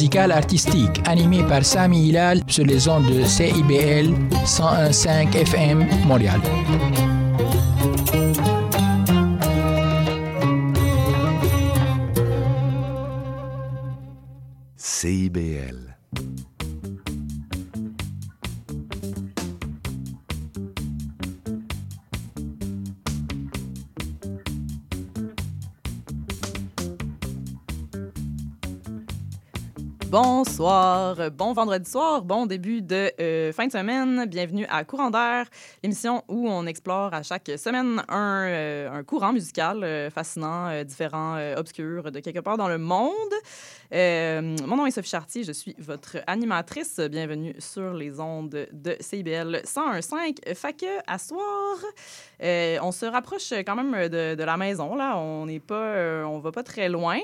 musical artistique animé par Sami Hilal sur les ondes de CIBL 101.5 FM Montréal. CIBL. Bonsoir, bon vendredi soir, bon début de euh, fin de semaine. Bienvenue à Courant d'air, l'émission où on explore à chaque semaine un, euh, courant musical euh, fascinant, différent, obscur de quelque part dans le monde. Mon nom est Sophie Chartier, je suis votre animatrice. Bienvenue sur les ondes de CIBL 101.5. Fait que, à soir, on se rapproche quand même de, la maison. Là. On n'est pas, on va pas très loin.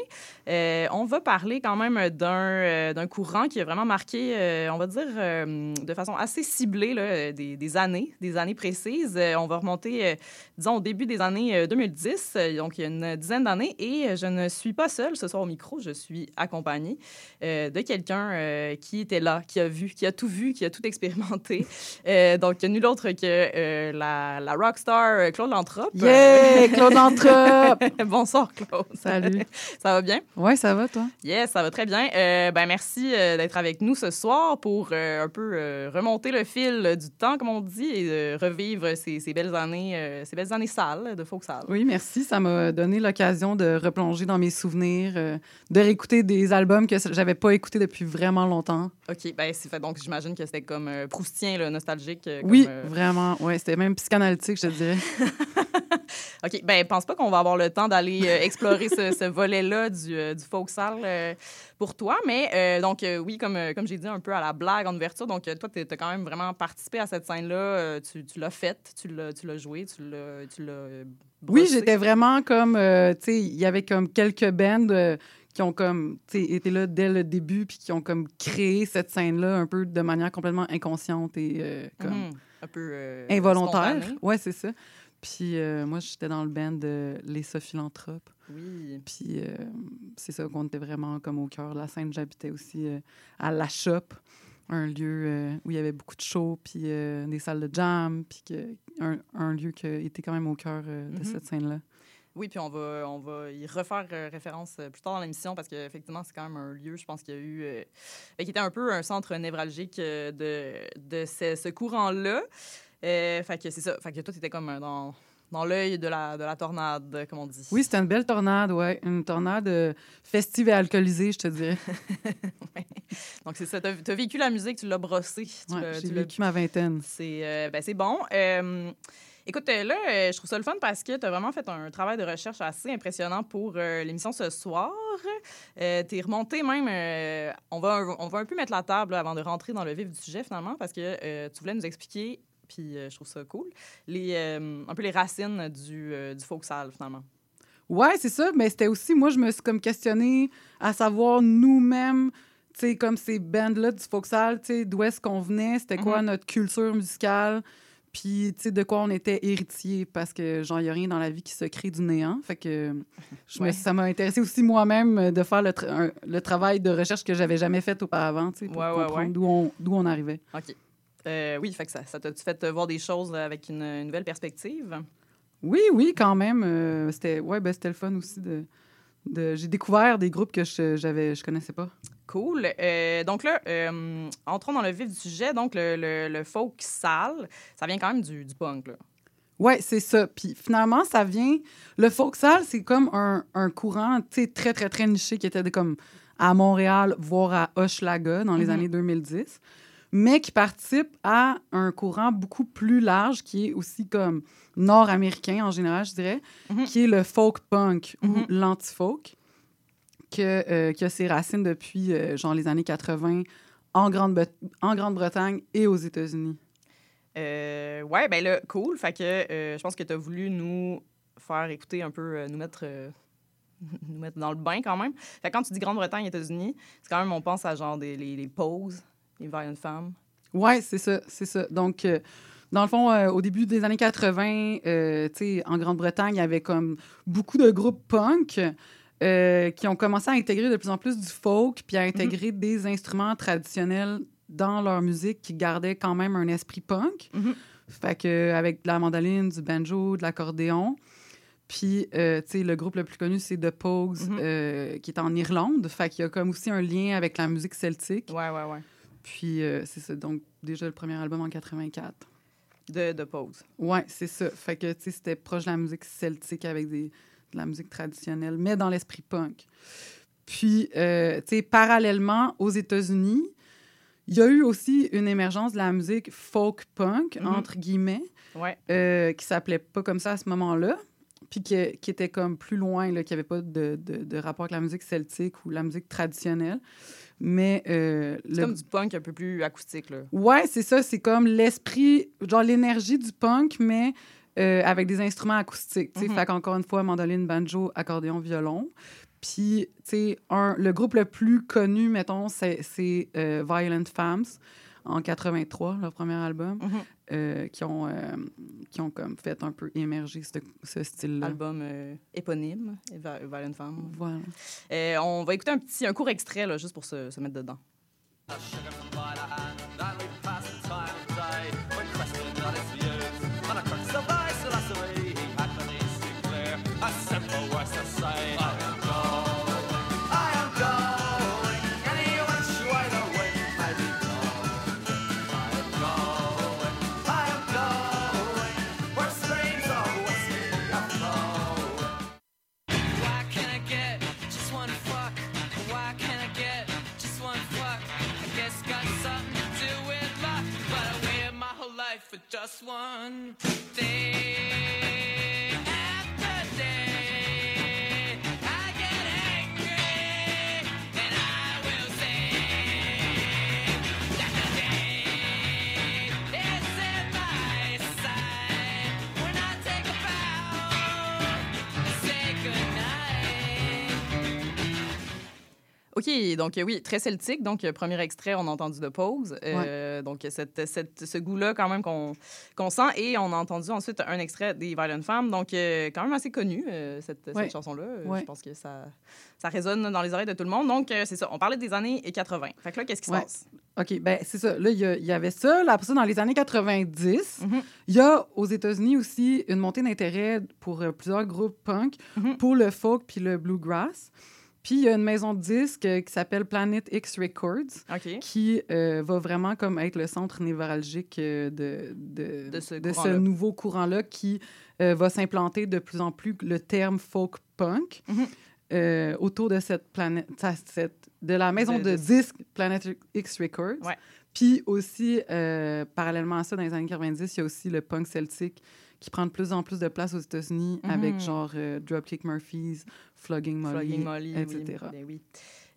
on va parler quand même d'un euh, d'un courant qui a vraiment marqué, euh, on va dire, euh, de façon assez ciblée là, des, des, années, des années précises. on va remonter, disons, au début des années 2010, donc il y a une dizaine d'années, et je ne suis pas seule ce soir au micro, je suis accompagnée de quelqu'un qui était là, qui a vu, qui a tout vu, qui a tout expérimenté. donc, nul autre que la, la rockstar Claude Lantrop. Yeah, Claude Lantrop! Bonsoir, Claude. Salut. Ça va bien? Oui, ça va, toi? Yes, ça va très bien. ben, merci euh, d'être avec nous ce soir pour euh, un peu euh, remonter le fil du temps, comme on dit, et revivre ces, ces, belles années, ces belles années sales de folk sales. Oui, merci. Ça m'a donné l'occasion de replonger dans mes souvenirs, de réécouter des albums que j'avais pas écoutés depuis vraiment longtemps. OK, ben c'est fait. Donc, j'imagine que c'était comme proustien, là, nostalgique. oui, vraiment. Ouais, c'était même psychanalytique, je te dirais. OK, ben pense pas qu'on va avoir le temps d'aller explorer ce, ce volet-là du, du folk sale pour toi, mais euh, donc, euh, oui, comme, euh, comme j'ai dit un peu à la blague en ouverture, donc toi, tu as quand même vraiment participé à cette scène-là. tu, tu l'as faite, tu l'as joué, tu l'as. Oui, j'étais vraiment comme. tu sais, il y avait comme quelques bands qui ont comme été là dès le début puis qui ont comme créé cette scène-là un peu de manière complètement inconsciente et comme. Mhm. un peu. involontaire. Ouais, c'est ça. Puis moi, j'étais dans le band de Les Sophilanthropes. Oui. Puis euh, c'est ça qu'on était vraiment comme au cœur de la scène. J'habitais aussi euh, à La Shop, un lieu euh, où il y avait beaucoup de shows, puis des salles de jam, puis un, un, lieu qui était quand même au cœur de mm-hmm. cette scène-là. Oui, puis on va, on va y refaire référence plus tard dans l'émission parce qu'effectivement, c'est quand même un lieu, je pense qu'il y a eu. Ben, qui était un peu un centre névralgique de, de ce, ce courant-là. fait que c'est ça. Fait que toi, tu étais comme dans, dans l'œil de la, de la tornade, comme on dit. Oui, c'était une belle tornade, oui. Une tornade euh, festive et alcoolisée, je te dirais. Donc, c'est ça. Tu as, vécu la musique, tu l'as brossée. j'ai vécu ma vingtaine. C'est euh, ben, bon. Euh, écoute, là, je trouve ça le fun parce que tu as vraiment fait un travail de recherche assez impressionnant pour l'émission ce soir. tu es remonté même. on, va, on va un peu mettre la table avant de rentrer dans le vif du sujet, finalement, parce que tu voulais nous expliquer puis euh, je trouve ça cool. Les, euh, un peu les racines du, euh, du folk sale, finalement. Ouais, c'est ça, mais c'était aussi, moi, je me suis comme questionnée à savoir nous-mêmes, tu sais, comme ces bands-là du folk tu sais, d'où est-ce qu'on venait, c'était quoi mhm. notre culture musicale, puis, tu sais, de quoi on était héritier, parce que, genre, il n'y a rien dans la vie qui se crée du néant. Fait que je me, ça m'a intéressé aussi moi-même de faire le, le, travail de recherche que j'avais jamais fait auparavant, tu sais, pour comprendre d'où on, on arrivait. OK. Euh, oui, fait que ça, ça t'a fait voir des choses avec une, nouvelle perspective? Oui, oui, quand même. Euh, c'était ouais, ben, le fun aussi de. de J'ai découvert des groupes que je j'avais je connaissais pas. Cool. Euh, donc là, entrons dans le vif du sujet. Donc, le, le, folk sale, ça vient quand même du, du punk, là. Oui, c'est ça. Puis finalement, ça vient. Le folk sale, c'est comme un, un courant très, très, très niché qui était comme à Montréal, voire à Hochelaga dans les mm-hmm. années 2010 mais qui participe à un courant beaucoup plus large qui est aussi comme nord-américain en général, je dirais, mhm. qui est le folk punk ou mhm. L'anti-folk, euh, qui a ses racines depuis euh, genre les années 80 en Grande-Bretagne et aux États-Unis? Euh, ouais, ben là, cool. Fait que euh, je pense que tu as voulu nous faire écouter un peu, nous mettre nous mettre dans le bain quand même. Fait quand tu dis Grande-Bretagne, États-Unis, c'est quand même, on pense à genre des, les, les pauses les une femme. Oui, c'est ça, c'est ça. Donc, euh, dans le fond, euh, au début des années 80, euh, en Grande-Bretagne, il y avait comme beaucoup de groupes punk. Euh, qui ont commencé à intégrer de plus en plus du folk, puis à intégrer des instruments traditionnels dans leur musique qui gardaient quand même un esprit punk. Mhm. Fait que avec de la mandoline, du banjo, de l'accordéon. Puis, euh, tu sais, le groupe le plus connu, c'est The Pogues, Mhm. euh, qui est en Irlande. Fait qu'il y a comme aussi un lien avec la musique celtique. Ouais, ouais, ouais. Puis, euh, c'est ça. Donc, déjà, le premier album en 84. De, de pause. Ouais, c'est ça. Fait que, tu sais, c'était proche de la musique celtique avec des, de la musique traditionnelle, mais dans l'esprit punk. Puis, euh, tu sais, parallèlement, aux États-Unis, il y a eu aussi une émergence de la musique folk punk, Mhm. entre guillemets, Ouais. euh, qui s'appelait pas comme ça à ce moment-là, puis qui, qui était comme plus loin, là, qui avait pas de, de, de rapport avec la musique celtique ou la musique traditionnelle. Mais euh, C'est le- comme du punk un peu plus acoustique, là. Ouais, c'est ça. C'est comme l'esprit, genre l'énergie du punk, mais euh, avec des instruments acoustiques. tu sais. Mhm. Fait qu'encore une fois, mandoline, banjo, accordéon, violon. Puis, tu sais, un- le groupe le plus connu, mettons, c'est euh, Violent Femmes en 83, leur premier album, Mhm. euh, qui, ont, euh, qui ont comme fait un peu émerger ce, ce style-là. Album euh, éponyme, Violent Femme. Voilà. On va écouter un petit, un court extrait, là, juste pour se, se mettre dedans. Just one day. OK, donc euh, oui, très celtique. Donc, euh, premier extrait, on a entendu de pause. Euh, Donc, cette, cette- ce goût-là, quand même, qu'on sent. Et on a entendu ensuite un extrait des Violent Femmes. Donc, euh, quand même assez connu, euh, cette, chanson-là. Ouais. Je pense que ça, ça résonne dans les oreilles de tout le monde. Donc, c'est ça. On parlait des années 80. Fait que là, qu'est-ce qui se passe? OK, ben c'est ça. Là, il y, avait ça. Là, après ça, dans les années 90, Mhm. il y a aux États-Unis aussi une montée d'intérêt pour plusieurs groupes punk Mhm. pour le folk puis le bluegrass. Puis il y a une maison de disques euh, qui s'appelle Planet X Records qui euh, va vraiment comme être le centre névralgique euh, de, de, De ce de nouveau courant-là qui va s'implanter de plus en plus le terme folk punk Mhm. autour de cette planète, cette- de la maison De- disques Planet X Records. Ouais. Puis aussi, parallèlement à ça, dans les années 90, il y a aussi le punk celtique qui prend de plus en plus de place aux États-Unis Mhm. avec genre euh, Dropkick Murphys, Flogging Molly, Flogging Molly, oui. etc. Ben oui.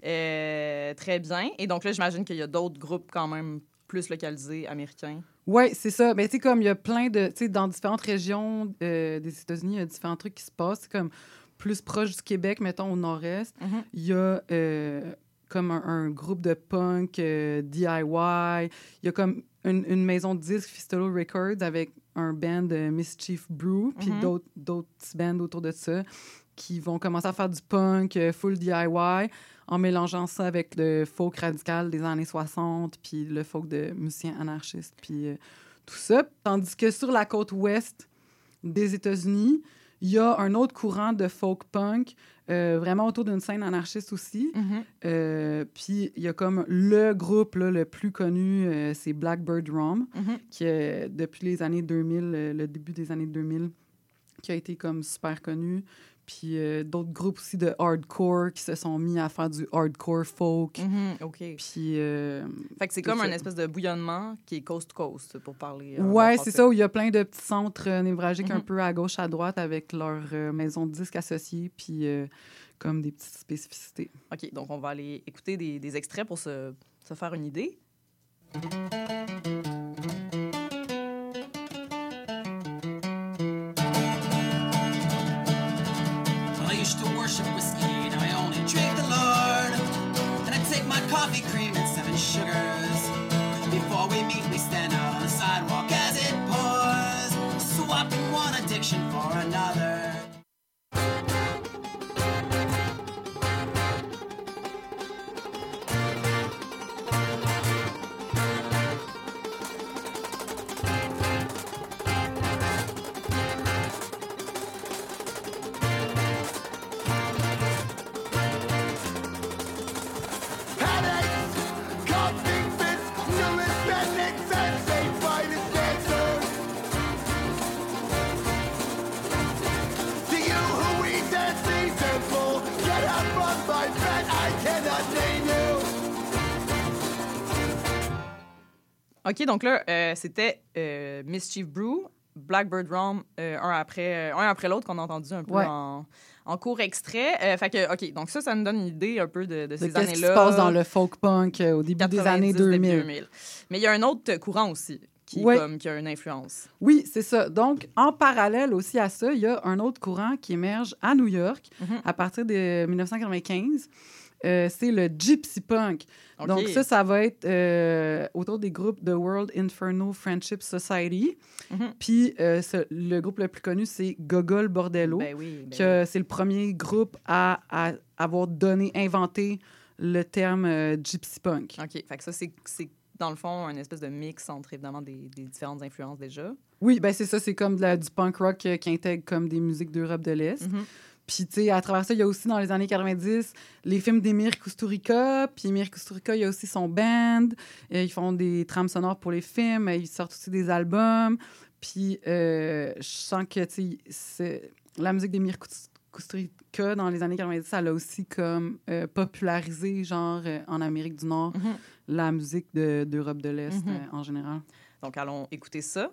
Euh, très bien. Et donc là, j'imagine qu'il y a d'autres groupes quand même plus localisés, américains. Oui, c'est ça. Mais tu sais, comme il y a plein de. Tu sais, dans différentes régions euh, des États-Unis, il y a différents trucs qui se passent. C'est comme plus proche du Québec, mettons, au nord-est, Mhm. il y a euh, comme un, un groupe de punk DIY. Il y a comme une, une maison de disques, Fistolo Records, avec un band de Mischief Brew, puis d'autres d'autres petits bands autour de ça qui vont commencer à faire du punk euh, full DIY en mélangeant ça avec le folk radical des années 60, puis le folk de musiciens anarchistes, puis euh, tout ça. Tandis que sur la côte ouest des États-Unis, il y a un autre courant de folk punk, euh, vraiment autour d'une scène anarchiste aussi. Mhm. Euh, puis il y a comme le groupe là, le plus connu, euh, c'est Blackbird Rum, Mhm. qui depuis les années 2000, euh, le début des années 2000, qui a été comme super connu. Puis euh, d'autres groupes aussi de hardcore qui se sont mis à faire du hardcore folk. Mhm. OK. Puis euh, Fait que c'est comme ça. un espèce de bouillonnement qui est coast to coast, pour parler. en ouais, c'est ça, où il y a plein de petits centres euh, névralgiques un Mhm. peu à gauche, à droite avec leurs euh, maisons de disques associées, puis euh, comme des petites spécificités. OK, donc on va aller écouter des, des extraits pour se, se faire une idée. Cream and seven sugars. Before we meet, we stand out on the sidewalk as it pours, swapping one addiction for another. OK, donc là, euh, c'était euh, Mischief Brew, Blackbird Rum, euh, un après, euh, un après l'autre qu'on a entendu un peu Ouais. en, en court extrait. Fait que, OK, donc ça, ça nous donne une idée un peu de, de De ces qu'est-ce qui années-là. se passe dans le folk punk au début des 90, années début 2000. Mais il y a un autre courant aussi qui, Ouais. comme, qui a une influence. Oui, c'est ça. Donc, en parallèle aussi à ça, il y a un autre courant qui émerge à New York Mhm. à partir de 1995. Euh, c'est le gypsy punk. Donc, ça, ça va être euh, autour des groupes de World Inferno Friendship Society. Mhm. Puis, euh, ce- le groupe le plus connu, c'est Gogol Bordello, Ben oui. ben que c'est le premier groupe à, à avoir donné, inventé le terme gypsy punk. OK, fait que ça, c'est- c'est dans le fond un espèce de mix entre évidemment des, des différentes influences déjà. Oui, ben c'est ça, c'est comme de la- du punk rock qui intègre comme des musiques d'Europe de l'Est. Mhm. Puis, tu sais, à travers ça, il y a aussi dans les années 90 les films d'Emir Kusturica. Puis, Emir Kusturica, il y a aussi son band. Euh, ils font des trames sonores pour les films. Ils sortent aussi des albums. Puis, euh, je sens que, tu sais, la musique d'Emir Kus- Kusturica dans les années 90, ça l'a aussi comme euh, popularisé, genre, euh, en Amérique du Nord, Mhm. la musique de- d'Europe de l'Est Mhm. euh, en général. Donc, allons écouter ça.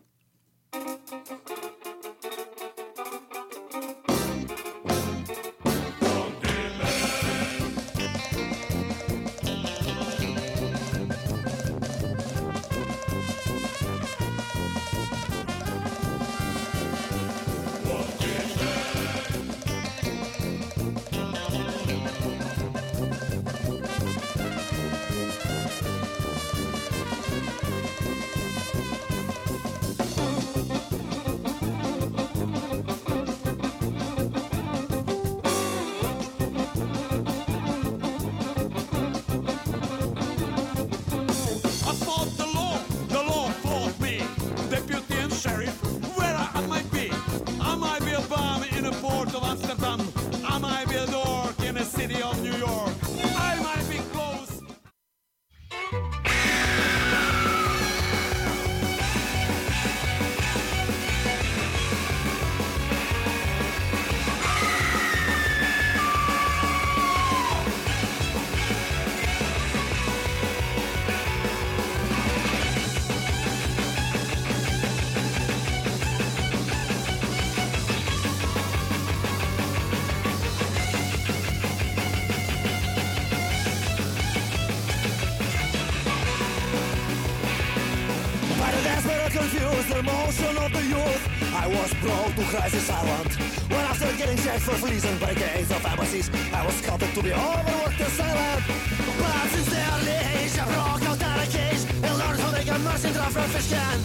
Confused emotion of the youth, I was brought to crisis island. When I started getting checked for fleas and barricades of embassies, I was counted to be overworked and silent. But since the early age, I broke out of a cage and learned how they get mercy drop from fish can.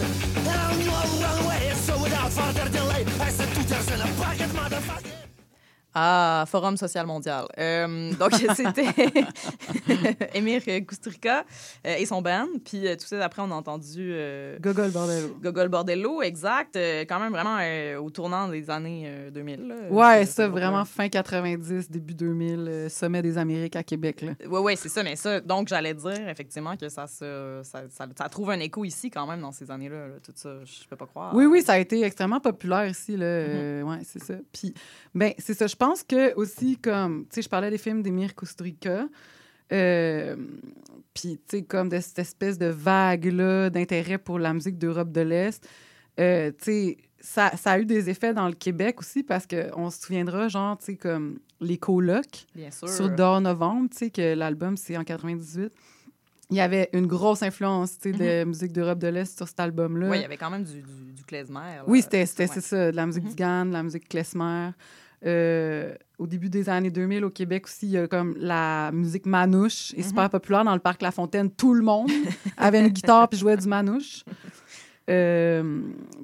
And I knew run away, so without further delay, I said two tears in a bucket, motherfucker. Ah, Forum social mondial. Euh, donc, c'était Émir Kusturica euh, et son band. Puis euh, tout ça, après, on a entendu euh, Gogol Bordello. Gogol Bordello, exact. quand même vraiment au tournant des années euh, 2000. là. Ouais, C'est- ça, vraiment fin 90, début 2000, euh, sommet des Amériques à Québec. Là. Oui, oui, c'est ça. Mais ça, donc, j'allais dire effectivement que ça, se- ça, ça, ça trouve un écho ici quand même dans ces années-là. là. Tout ça, je peux pas croire. Oui, oui, ça a été extrêmement populaire ici. Là. euh, ouais, c'est ça. Puis, ben, c'est ça. Je pense que aussi, comme, tu sais, je parlais des films d'Emir Kusturica. Euh, puis, tu sais, comme de cette espèce de vague-là d'intérêt pour la musique d'Europe de l'Est. Euh, tu sais, ça, ça a eu des effets dans le Québec aussi parce qu'on se souviendra, genre, tu sais, comme les colocs sur D'or Novembre, tu sais, que l'album, c'est en 98. Il y avait une grosse influence, tu sais, de musique d'Europe de l'Est sur cet album-là. Oui, il y avait quand même du, du, du klezmer. là. Oui, c'était Ouais. ça, de la musique Mhm. du Gann, de la musique klezmer. Euh, au début des années 2000, au Québec aussi, il y a comme la musique manouche, est Mhm. super populaire dans le parc La Fontaine. Tout le monde avait une guitare puis jouait du manouche. Euh,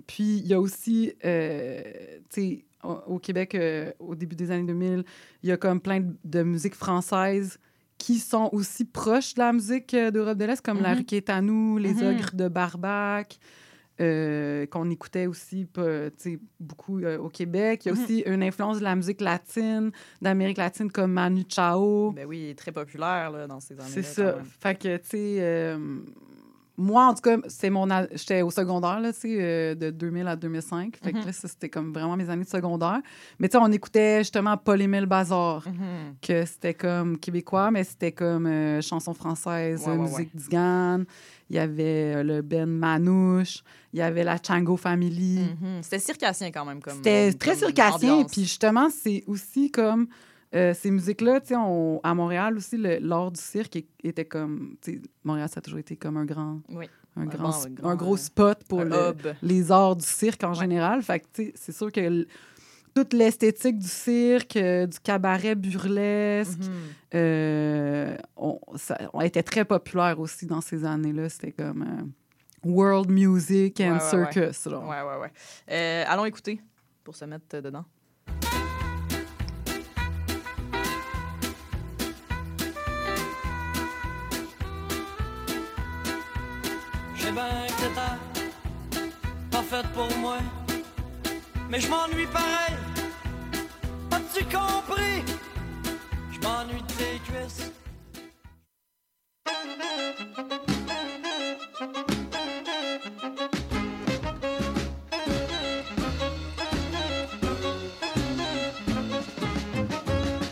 puis il y a aussi, euh, tu sais, au, au Québec, au début des années 2000, il y a comme plein de, de musique française qui sont aussi proches de la musique d'Europe de l'Est, comme La Mhm. nous, Les Mhm. Ogres de Barbac, euh, qu'on écoutait aussi beaucoup euh, au Québec. Il y a Mhm. aussi une influence de la musique latine, d'Amérique latine, comme Manu Chao. Ben oui, il est très populaire là, dans ces années-là. C'est ça. Fait que, tu sais, euh, moi, en tout cas, c'est mon. a- J'étais au secondaire, là, tu sais, euh, de 2000 à 2005. Fait que Mhm. là, c'était comme vraiment mes années de secondaire. Mais tu sais, on écoutait justement Paul-Émile Bazar, Mhm. que c'était comme québécois, mais c'était comme euh, chanson française, Ouais, ouais, musique d'Igane. Il y avait euh, le Ben Manouche. Il y avait la Chango Family. Mhm. C'était circassien quand même. comme C'était comme très circassien. Puis justement, c'est aussi comme euh, ces musiques-là, à Montréal aussi, l'art du cirque était comme, Montréal, ça a toujours été comme un grand, Oui. un grand, bon, un grand, un gros euh, spot pour le- les arts du cirque en Ouais. général. Fait c'est sûr que toute l'esthétique du cirque, euh, du cabaret burlesque, Mhm. euh, on, ça, on était très populaire aussi dans ces années-là. C'était comme world music and Ouais, circus. Ouais, ouais, ouais. Allons écouter pour se mettre dedans. Bien que t'as pas fait pour moi, mais je m'ennuie pareil. As-tu compris? Je m'ennuie de tes cuisses.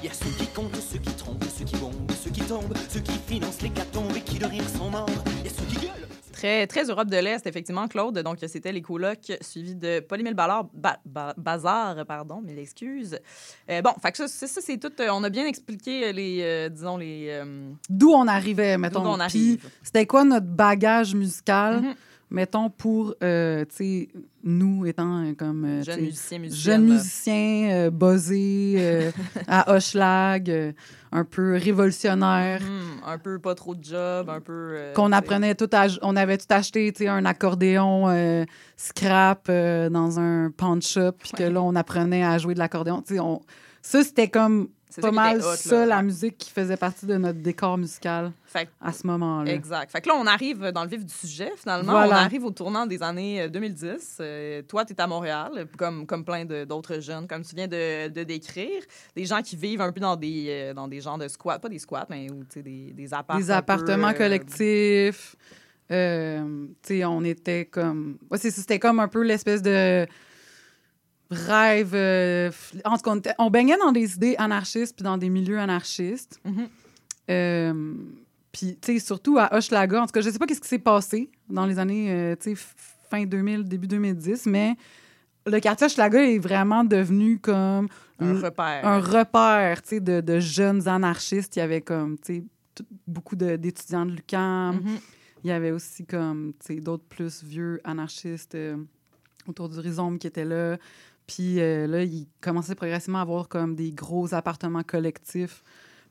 Y a ceux qui comptent, ceux qui trompent, ceux qui bombent, ceux qui tombent, ceux qui financent les et qui de rire sont morts. Y a ceux qui gueulent. Très, très Europe de l'Est, effectivement, Claude. Donc, c'était les colocs suivis de Paul-Émile Ballard, Ba- Ba- Bazar, pardon, mais l'excuse. Euh, bon, fait que ça, c'est- ça, c'est tout. euh, on a bien expliqué les, euh, disons, les... euh, D'où on arrivait, mettons. on Puis, arrive. c'était quoi notre bagage musical, Mhm. Mettons, pour, euh, tu sais, nous étant euh, comme... euh, jeunes musiciens, musiciennes. jeunes musiciens, euh, buzzés, euh, à Hochelag, un peu révolutionnaires. Mhm, un peu pas trop de job, un peu... qu'on apprenait tout à, on avait tout acheté tu sais, un accordéon scrap dans un pawn shop puis que là on apprenait à jouer de l'accordéon tu sais, on... ça c'était comme C'est pas ça mal hot, ça là. la musique qui faisait partie de notre décor musical Fait à ce moment-là Exact. Fait que là, on arrive dans le vif du sujet, finalement. Voilà. On arrive au tournant des années euh, 2010. Euh, toi, tu es à Montréal, comme, comme plein d'autres jeunes, comme tu viens de, de décrire. Des gens qui vivent un peu dans des, euh, dans des genres de squats, pas des squats, mais sais, des, des appartements. des appartements collectifs euh, tu sais on était comme ouais, c'était comme un peu l'espèce de rêve euh, en tout cas on, était- on baignait dans des idées anarchistes puis dans des milieux anarchistes Mhm. Euh, puis, tu sais, surtout à Hochelaga, en tout cas, je sais pas qu'est-ce qui s'est passé dans les années, euh, tu sais, fin 2000, début 2010, mais le quartier Hochelaga est vraiment devenu comme Un repère. un repère, tu sais, de, de jeunes anarchistes. Il y avait comme, tu sais, beaucoup de- d'étudiants de l'UQAM. Mhm. Il y avait aussi comme, tu sais, d'autres plus vieux anarchistes autour du rhizome qui étaient là. Puis euh, là, ils commençaient progressivement à avoir comme des gros appartements collectifs,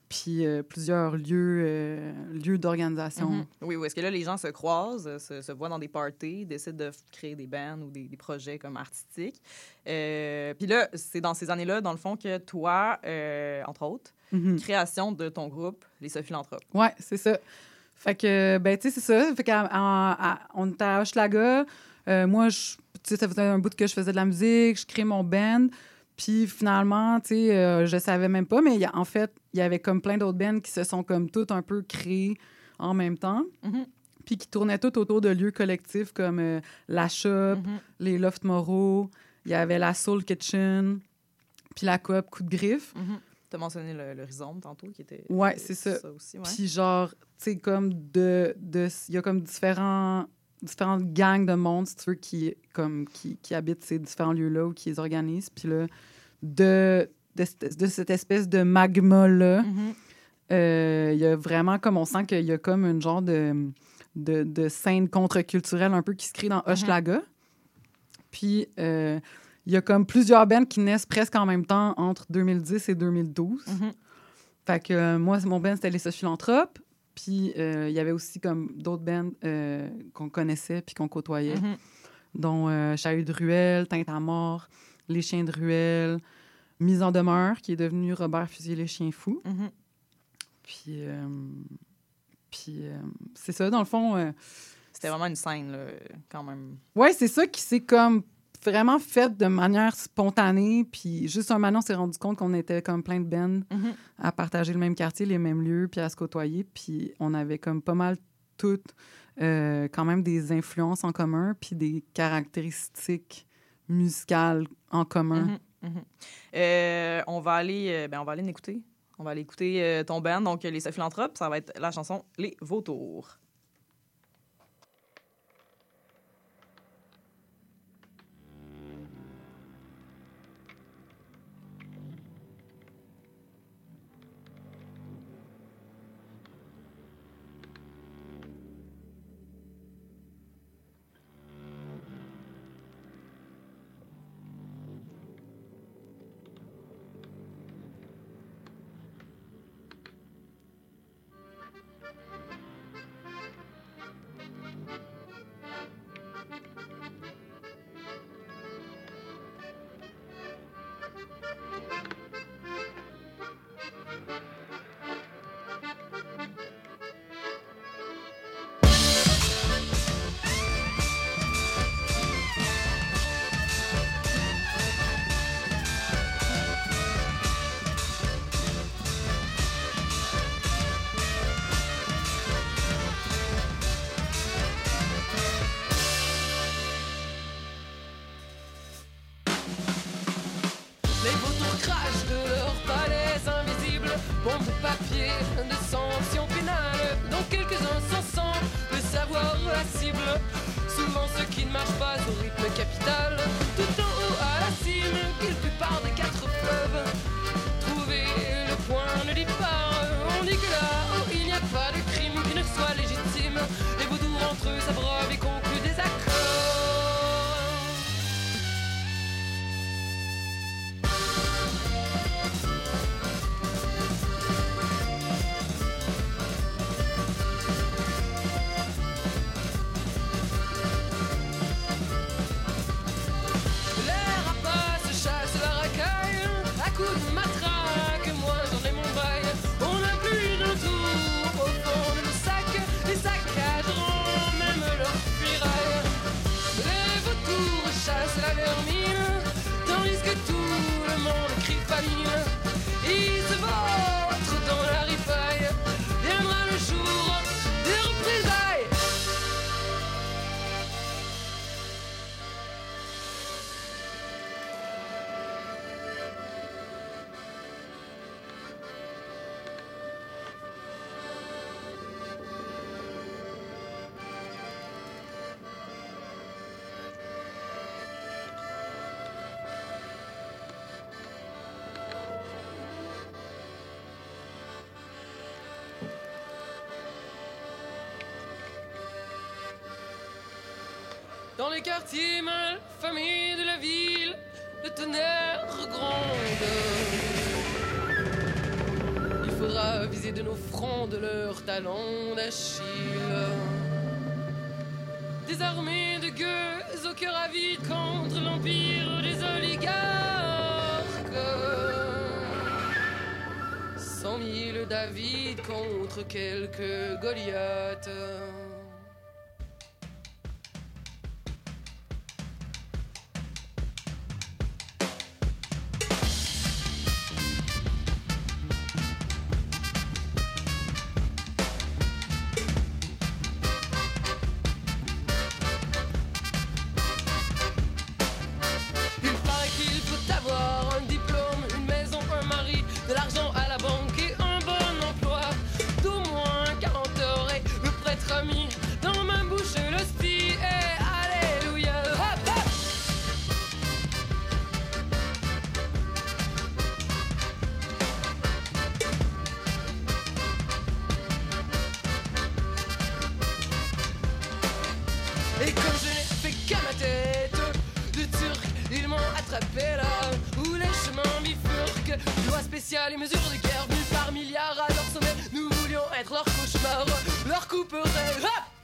puis euh, plusieurs lieux, euh, lieux d'organisation. Mhm. Oui, oui. Est-ce que là, les gens se croisent, se, se voient dans des parties, décident de créer des bands ou des, des projets comme artistiques. Puis là, c'est dans ces années-là, dans le fond, que toi, entre autres, Mhm. création de ton groupe, les Sophilanthropes. Ouais, c'est ça. Fait que, ben, tu sais, c'est ça. Fait qu'à- à- à- on était à Hochelaga. Euh, moi, je- ça faisait un bout que je faisais de la musique, je crée mon band. Puis finalement, tu sais, euh, je savais même pas, mais il y a- en fait, il y avait comme plein d'autres bands qui se sont comme toutes un peu créées en même temps. Mhm. Puis qui tournaient toutes autour de lieux collectifs comme euh, la Shop, Mhm. les Loft Moraux, il y avait la Soul Kitchen, puis la Coop Coup de Griffe. Tu as mentionné le, rhizome tantôt, qui était. Ouais, c'est ça. aussi, ouais. Puis genre, tu sais, comme de... de- Il y a comme différents, différentes gangs de monde, si tu veux, qui, comme, qui, qui habitent ces différents lieux-là ou qui les organisent. Puis là, de, de, cette- de cette espèce de magma-là, Mhm. euh, il y a vraiment comme... On sent qu'il y a comme une genre de, de, de scène contre-culturelle un peu qui se crée dans Hochelaga. Puis... euh, il y a comme plusieurs bands qui naissent presque en même temps entre 2010 et 2012. Mhm. Fait que euh, moi, mon band, c'était les Sophilanthropes. Puis euh, il y avait aussi comme d'autres bands euh, qu'on connaissait puis qu'on côtoyait, Mhm. dont euh, Chahut de Ruelle, Teinte à mort, Les Chiens de Ruelle, Mise en demeure, qui est devenu Robert Fusier les Chiens Fous. Mhm. Puis, euh, puis euh, c'est ça, dans le fond. euh, C'était vraiment une scène, là, quand même. Ouais, c'est ça qui s'est comme vraiment fait de manière spontanée. Puis juste un moment, on s'est rendu compte qu'on était comme plein de bands Mhm. à partager le même quartier, les mêmes lieux, puis à se côtoyer. Puis on avait comme pas mal toutes euh, quand même des influences en commun, puis des caractéristiques musicales en commun. Mhm, mhm. Euh, on va aller, euh, ben, on va aller l'écouter. On va aller écouter euh, ton band, donc les Philanthropes. Ça va être la chanson Les Vautours. Ceux qui ne marchent pas au rythme les quartiers mal famés de la ville, le tonnerre gronde. Il faudra viser de nos fronts de leurs talons d'Achille. Des armées de gueux au cœur avide contre l'empire des oligarques. Cent mille David contre quelques Goliaths. Où les chemins bifurquent. Loi spéciale et mesures de guerre venues par milliards à leur sommet. Nous voulions être leur cauchemar, leur couperet. Hop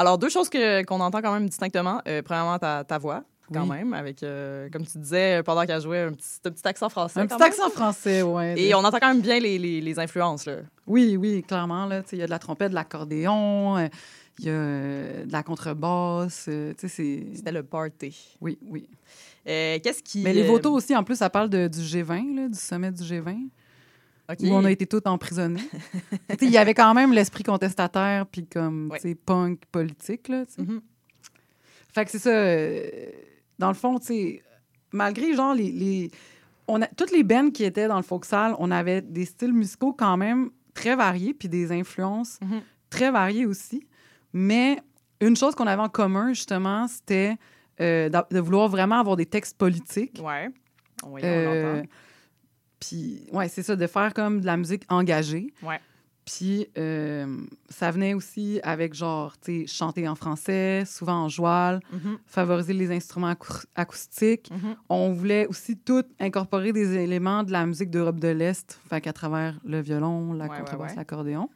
Alors, deux choses que- qu'on entend quand même distinctement. Euh, premièrement, ta, ta voix, quand Oui. même, avec, euh, comme tu disais, pendant qu'elle jouait, un petit, un petit accent français. Un petit même. accent français, ouais. Et on entend quand même bien les, les, les influences, là. Oui, oui, clairement. Il y a de la trompette, de l'accordéon, euh, il y a de la contrebasse. c'est... C'était le party. Oui, oui. Euh, Qu'est-ce qui. Mais les votos aussi, en plus, ça parle de, du G20, là, du sommet du G20, Où on a été tous emprisonnés. Il y avait quand même l'esprit contestataire, puis comme, Ouais. punk politique, là. Mhm. Fait que c'est ça. euh, dans le fond, tu sais, malgré, genre, les... les- on a, toutes les bands qui étaient dans le folksal, on avait des styles musicaux quand même très variés, puis des influences Mhm. très variées aussi. Mais une chose qu'on avait en commun, justement, c'était euh, de vouloir vraiment avoir des textes politiques. Ouais. Oui, on Euh, l'entend. Puis, ouais, c'est ça, de faire comme de la musique engagée. Ouais. Puis, euh, ça venait aussi avec, genre, tu sais, chanter en français, souvent en joual, Mhm, favoriser les instruments acou- acoustiques. mhm. On voulait aussi tout incorporer des éléments de la musique d'Europe de l'Est, fait qu'à travers le violon, la Ouais, contrebasse, ouais. l'accordéon.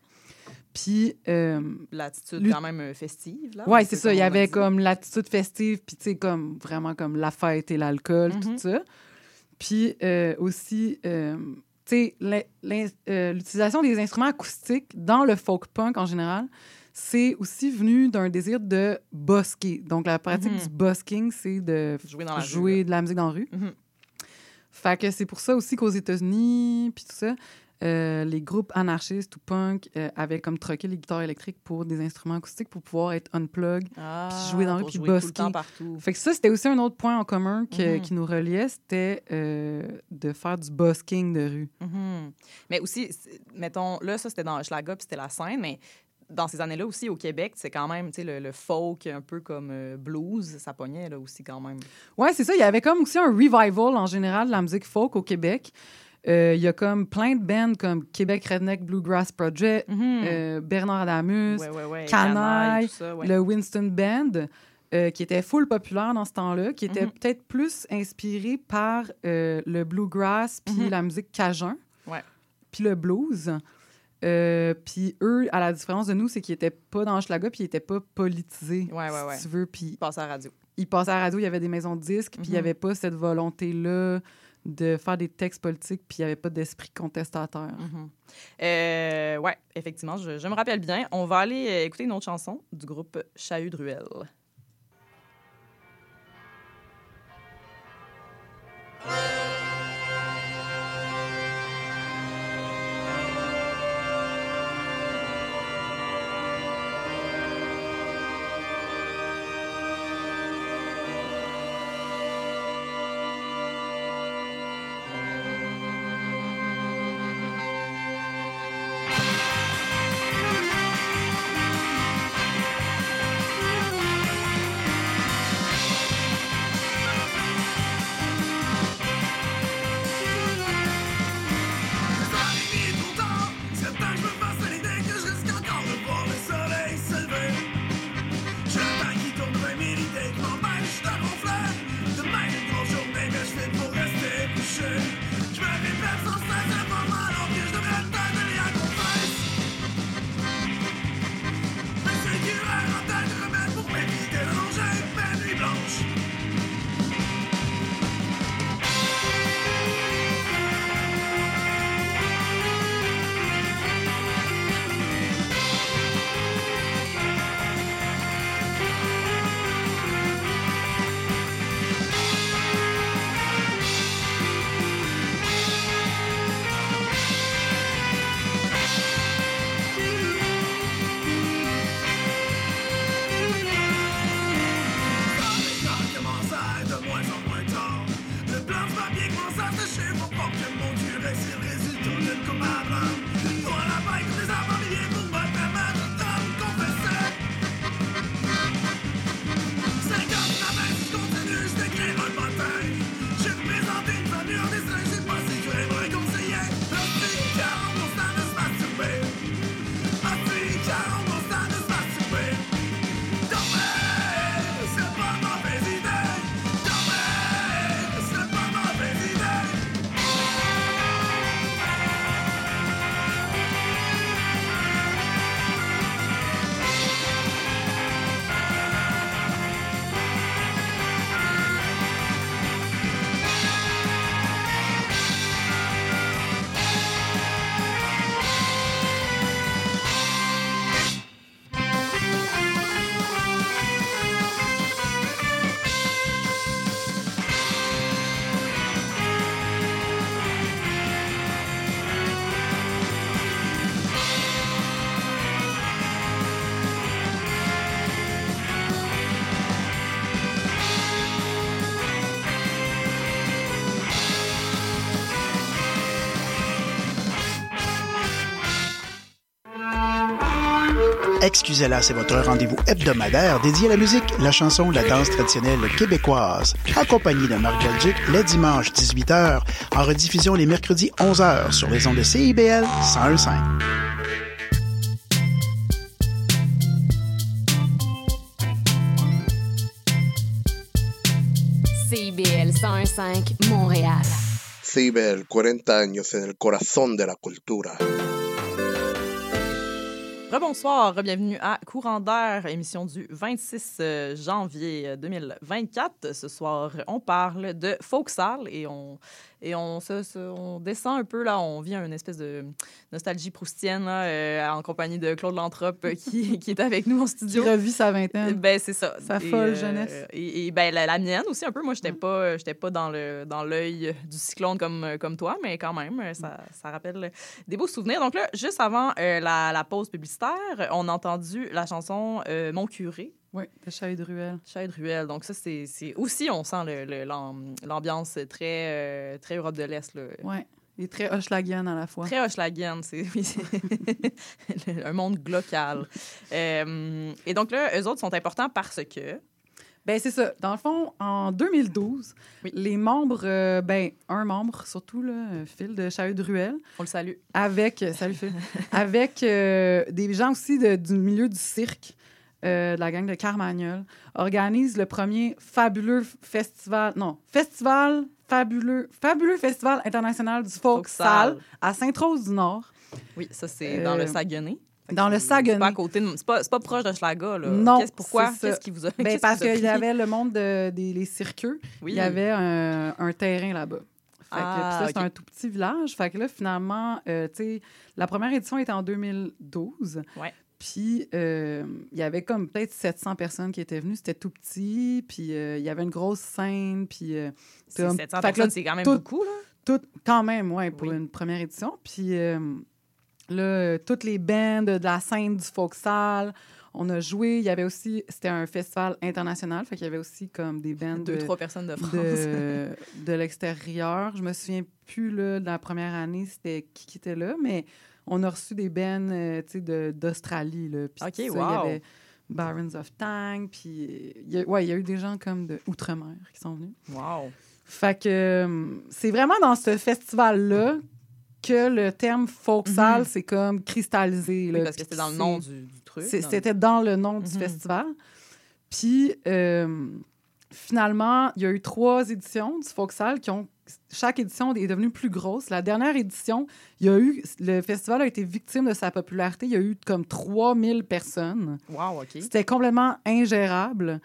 Puis, euh, L'attitude Lui- quand même euh, festive, là. ouais, c'est ça. Il y avait dit. comme l'attitude festive, puis tu sais, comme vraiment comme la fête et l'alcool, tout ça. Puis euh, aussi, euh, tu sais, euh, l'utilisation des instruments acoustiques dans le folk punk en général, c'est aussi venu d'un désir de busker. Donc, la pratique Mhm. du busking, c'est de Jouer dans la rue, jouer là. de la musique dans la rue. Mhm. Fait que c'est pour ça aussi qu'aux États-Unis, puis tout ça, euh, les groupes anarchistes ou punk euh, avaient comme troqué les guitares électriques pour des instruments acoustiques pour pouvoir être unplug. Ah, dans puis jouer tout le temps partout. Fait que ça, c'était aussi un autre point en commun que- Mhm. qui nous reliait, c'était euh, de faire du busking de rue. Mhm. Mais aussi, mettons, là, ça, c'était dans Schlager, puis c'était la scène, mais dans ces années-là aussi, au Québec, c'est quand même, tu sais, le, le folk un peu comme euh, blues, ça pognait, là, aussi, quand même. Ouais, c'est ça. Il y avait comme aussi un revival en général de la musique folk au Québec. Euh, Il y a comme plein de bands comme Québec Redneck Bluegrass Project, euh, Bernard Adamus. Ouais, ouais, ouais. Canaille, ça, le Winston Band, euh, qui était full populaire dans ce temps-là, qui était Mhm. peut-être plus inspiré par euh, le bluegrass puis Mhm. la musique cajun, puis le blues. Euh, puis eux, à la différence de nous, c'est qu'ils n'étaient pas dans Schlager puis ils n'étaient pas politisés, si tu veux. Puis Passe à la radio. ils passaient à la radio, il y avait des maisons de disques, puis il n'y Mhm. avait pas cette volonté-là de faire des textes politiques, puis il n'y avait pas d'esprit contestataire. Mhm. Euh, ouais, effectivement, je, je me rappelle bien. On va aller euh, écouter une autre chanson du groupe Chahut Excusez-la, c'est votre rendez-vous hebdomadaire dédié à la musique, la chanson, la danse traditionnelle québécoise. Accompagné de Marc Belgique les dimanches 18h, en rediffusion les mercredis 11h sur les ondes de CIBL 101.5. CIBL 101.5 Montréal. CIBEL, 40 años en el corazón de la cultura. Rebonsoir, bienvenue à Courant d'air, émission du 26 euh, janvier euh, 2024. Ce soir, on parle de folksal et on, et on, se, se- on descend un peu, là, on vit une espèce de nostalgie proustienne là, euh, en compagnie de Claude Lantrop euh, qui, qui est avec nous en Qui studio. revit sa vingtaine. Ben, c'est ça. Sa Et, folle euh, jeunesse. Et, et, ben, la, la mienne aussi, un peu. Moi, je n'étais pas, j'étais pas dans le dans l'œil du cyclone comme, comme toi, mais quand même, ça, ça rappelle des beaux souvenirs. Donc là, juste avant euh, la, la pause publicitaire, on a entendu la chanson euh, Mon curé. Oui, de Ruelle. Chalet de Ruelle. Donc ça, c'est aussi, on sent le- le- l'am- l'ambiance très, euh, très Europe de l'Est. Oui. Est très Hochelagienne à la fois. Très Hochelagienne, c'est un monde glocal. Euh, et donc là, eux autres sont importants parce que... Ben c'est ça. Dans le fond, en 2012, Oui. les membres, euh, ben un membre surtout, là, Phil de Ruelle, On le salue. avec, euh, salut Phil, avec euh, des gens aussi de- du milieu du cirque, euh, de la gang de Carmagnol, organise le premier fabuleux festival, non, festival fabuleux, fabuleux festival international du folk Folk-sal. sal à Sainte-Rose-du-Nord. Oui, ça, c'est dans le Saguenay. Dans le C'est pas Saguenay. côté de... C'est pas, c'est pas proche de Schlaga, là. Non, Pourquoi? Qu'est-ce qui vous a... Ben, parce qu'il y avait le monde de- des les cirqueux. Oui. Il y avait un, un terrain là-bas. Fait que, Ah, ça, c'est un tout petit village. Fait que là, finalement, euh, tu sais, la première édition était en 2012. Ouais. Puis, euh, il y avait comme peut-être 700 personnes qui étaient venues. C'était tout petit. Puis, euh, il y avait une grosse scène. Puis, euh, C'est comme- 700 fait que là, personnes, c'est quand même tout- beaucoup, là. tout, quand même, ouais, pour Oui. une première édition. Puis là, toutes les bands de la scène du folksal, on a joué. Il y avait aussi, c'était un festival international, fait qu'il y avait aussi comme des bands Deux, de, trois personnes de France. de, de l'extérieur. Je me souviens plus là, de la première année, c'était qui qui était là, mais on a reçu des bands euh, de- d'Australie. OK, ça, Il y wow. avait Barons of Tang, puis il y a, ouais, il y a eu des gens comme de Outre-mer qui sont venus. Wow. Fait que euh, c'est vraiment dans ce festival-là que le terme folksal Mhm. c'est comme cristallisé. Oui, là. parce que c'était dans le nom du, du truc. C'était dans le nom du festival. Puis euh, finalement, il y a eu trois éditions du folksal qui ont. Chaque édition est devenue plus grosse. La dernière édition, il y a eu. Le festival a été victime de sa popularité. Il y a eu comme 3000 personnes. Wow, OK. C'était complètement ingérable.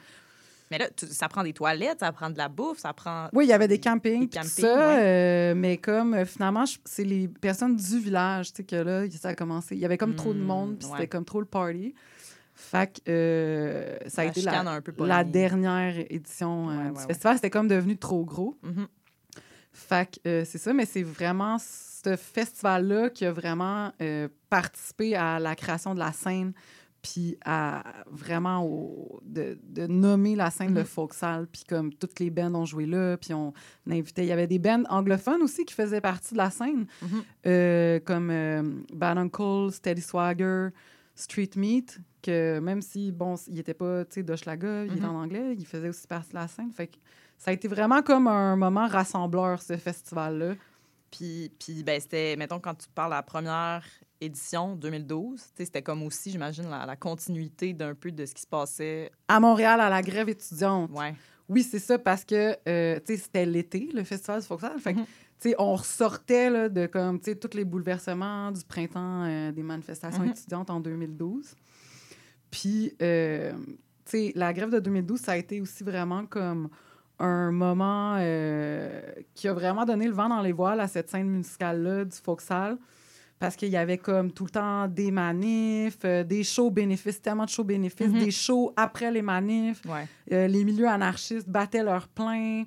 Mais là, tu- ça prend des toilettes, ça prend de la bouffe, ça prend... Oui, il y avait des campings, Des tout campings, ça, ouais. euh, mais comme euh, finalement, c'est les personnes du village, tu sais, que là, ça a commencé. Il y avait comme trop de Hmm, monde, puis ouais. c'était comme trop le party. Fait que euh, ça a La été la, a dernière édition Ouais, du festival. C'était comme devenu trop gros. Mhm. Fait que c'est ça, mais c'est vraiment ce festival-là qui a vraiment participé à la création de la scène, puis à vraiment au- de, de nommer la scène de Mhm. folksal, puis comme toutes les bands ont joué là, puis on invitait, il y avait des bands anglophones aussi qui faisaient partie de la scène, Mhm. euh, comme euh, Bad Uncle, Steady Swagger, Street Meat, que même si, bon, il n'était pas, tu sais, d'Hochelaga, il était Mhm. en anglais, il faisait aussi partie de la scène, fait que ça a été vraiment comme un moment rassembleur, ce festival-là. Puis, puis ben, c'était, mettons, quand tu parles de la première édition, 2012, tu sais, c'était comme aussi, j'imagine, la, la continuité d'un peu de ce qui se passait. À Montréal, à la grève étudiante. Ouais. Oui, c'est ça, parce que, euh, c'était l'été, le festival du Folksal. Fait que, sais, on ressortait là, de, comme, tous les bouleversements du printemps euh, des manifestations Mhm. étudiantes en 2012. Puis, euh, la grève de 2012, ça a été aussi vraiment comme un moment euh, qui a vraiment donné le vent dans les voiles à cette scène musicale-là du Folksal. Parce qu'il y avait comme tout le temps des manifs, euh, des shows bénéfices, tellement de shows bénéfices, Mhm. des shows après les manifs. Ouais. Euh, les milieux anarchistes battaient leur plein.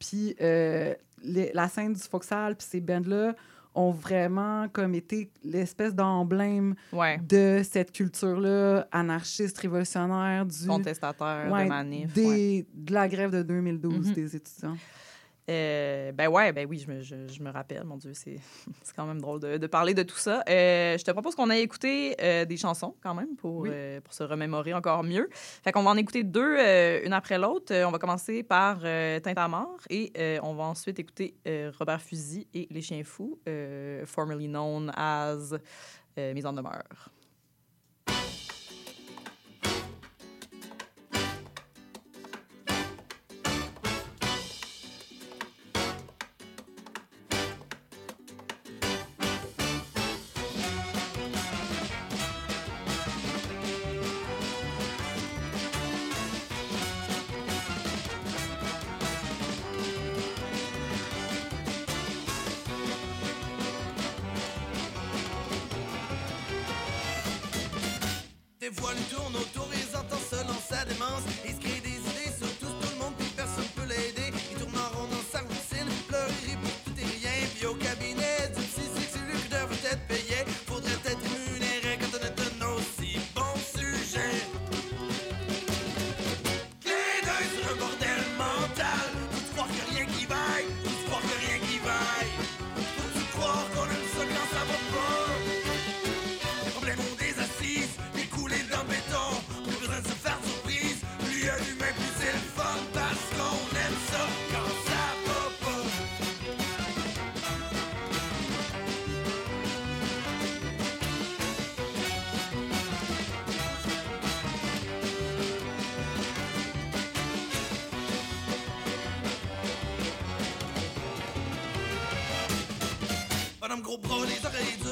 Puis euh, les- la scène du Foxal puis ces bands-là ont vraiment comme été l'espèce d'emblème Ouais. de cette culture-là anarchiste, révolutionnaire, du... Contestataire Ouais, de manif. des, de la grève de 2012 Mhm. des étudiants. Euh, ben ouais, ben oui, je me, je, je me rappelle, mon Dieu, c'est quand même drôle de, parler de tout ça. Euh, je te propose qu'on ait écouté euh, des chansons quand même pour, pour se remémorer encore mieux. Fait qu'on va en écouter deux, une après l'autre. on va commencer par Tinte à mort et on va ensuite écouter Robert Fusil et Les Chiens Fous, formerly known as Mise en demeure. 哦，你这个。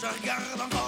Je regarde encore.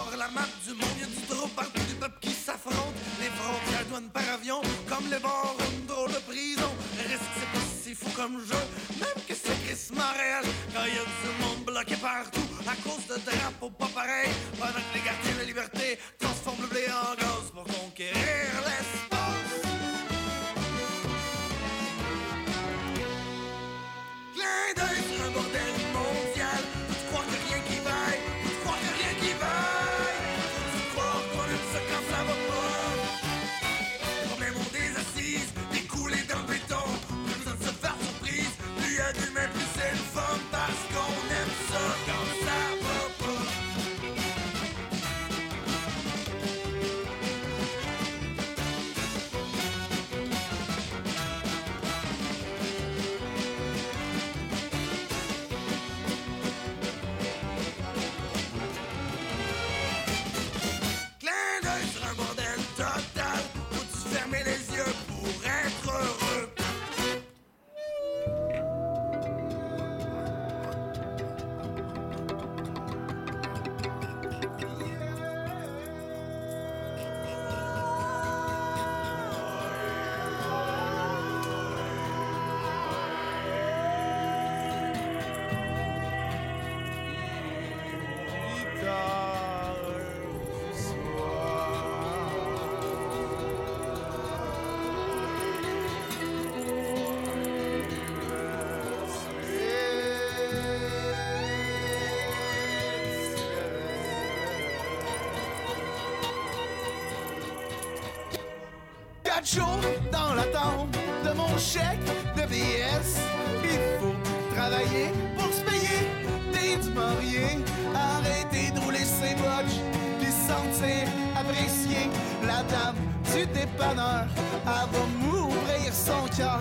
Jours dans l'attente de mon chèque de BS. Il faut travailler pour se payer des dumoriers. Arrêter de rouler ses botches, puis sentir apprécier la dame du dépanneur. Elle va m'ouvrir son cœur,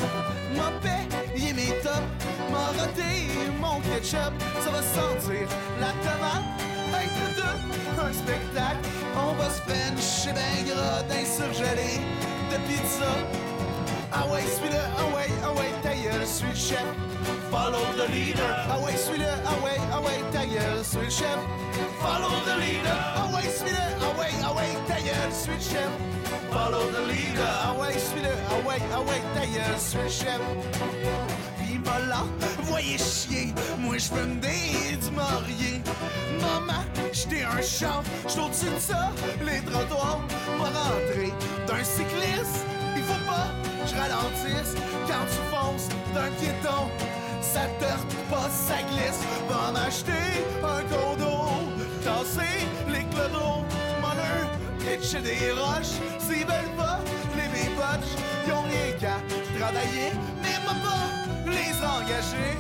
m'a payé mes tops, m'a roté mon ketchup. Ça va sentir la tomate, être deux, un spectacle. On va se fencher ben gras d'un surgelé de pizza. Ah ouais, ta gueule, suis le chef. Follow the leader. Ah ouais, ta gueule, suis le chef. Follow the leader. Ah ouais, suis-le, ah ouais, ah ouais, ta gueule, suis le chef. Follow the leader. Ah ouais, suis-le, ah ouais, ah ouais, ta gueule, suis le chef. Voyez chier, moi je veux me dédumarier. Maman, j'étais un char, j'suis de ça, les trottoirs. M'a rentré d'un cycliste, il faut pas que je ralentisse quand tu fonces d'un piéton. Ça te pas, ça glisse. Va m'acheter un condo, tasser les clodos, moneur, pitcher des roches. S'ils veulent pas les botches, ils ont rien qu'à travailler, mais m'a pas les engager.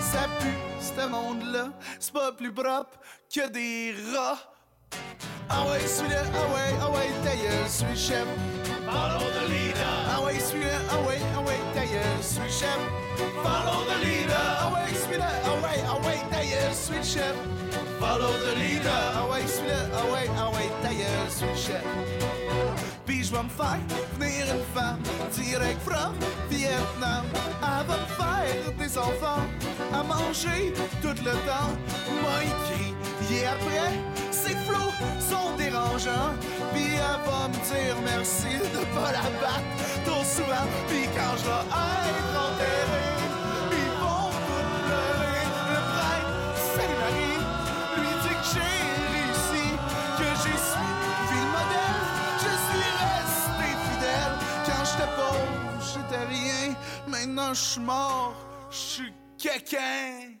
Ça pue, ce monde-là, c'est pas plus propre que des rats. Ah ouais, suis-le, ah ouais, ah ouais, ta gueule, suis chef. Follow the leader. Ah ouais, suis-le, ah ouais, ah ouais, ta gueule, suis chef. Follow the leader. Ah ouais, suis-le, ah ouais, ah ouais, ta gueule, suis chef. Follow the leader. Ah ouais, suis-le, ah ouais, ah ouais, ta gueule, suis chef. Puis je vais me faire venir une femme direct from Vietnam. Elle va me faire des enfants à manger tout le temps. Moi écrit, et après, ses flots sont dérangeants. Puis elle va me dire merci de pas la battre trop souvent. Puis quand je vais être enterré, j'étais rien. Maintenant je suis mort, je suis quelqu'un.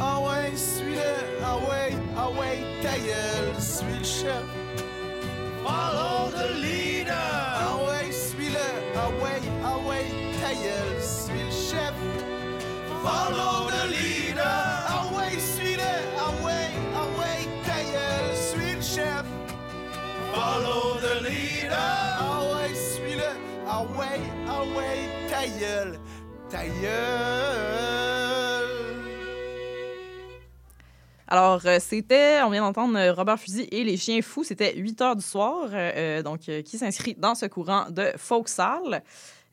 Ah ouais, suis-le, ah ouais, ah ouais, ta gueule, suis le chef. Follow the leader. Ah ouais, suis-le, ah ouais, ah ouais, ta gueule, suis le chef. Follow the leader. Ah ouais, suis-le, ah ouais, ah ouais, ta gueule, suis le chef. Follow the leader. Ah ouais, suis-le, ah ouais, ah ouais, ta gueule, ta gueule. Alors, euh, c'était, on vient d'entendre euh, Robert Fusil et les Chiens Fous. C'était 8 heures du soir, euh, donc euh, qui s'inscrit dans ce courant de Folksal.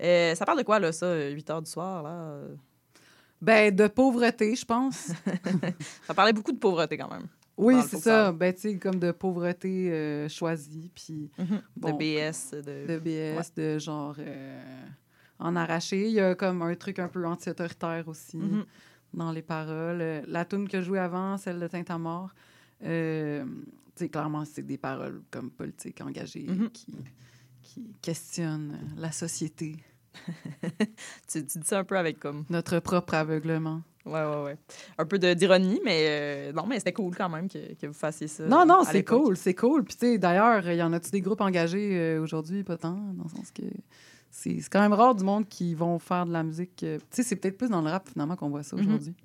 Euh, ça parle de quoi, là, ça, 8 heures du soir, là? Ben, de pauvreté, je pense. ça parlait beaucoup de pauvreté, quand même. Oui, c'est ça. Ben, tu sais, comme de pauvreté euh, choisie, puis... Mhm. bon, de BS. De... de BS, de genre euh, en arraché. Il y a comme un truc un peu anti-autoritaire aussi Mhm. dans les paroles. Euh, La tune que je jouais avant, celle de mort, euh, tu sais, clairement, c'est des paroles comme politiques engagées Mhm. qui, qui questionnent la société, tu, tu dis ça un peu avec comme. notre propre aveuglement. Ouais, ouais, ouais. Un peu d'ironie, mais euh, non, mais c'était cool quand même que, que vous fassiez ça. non, non, c'est cool, c'est cool. Puis, tu sais, d'ailleurs, il y en a-tu des groupes engagés euh, aujourd'hui? Pas tant, dans le sens que c'est quand même rare du monde qui vont faire de la musique. euh, tu sais, c'est peut-être plus dans le rap, finalement, qu'on voit ça Mhm. aujourd'hui.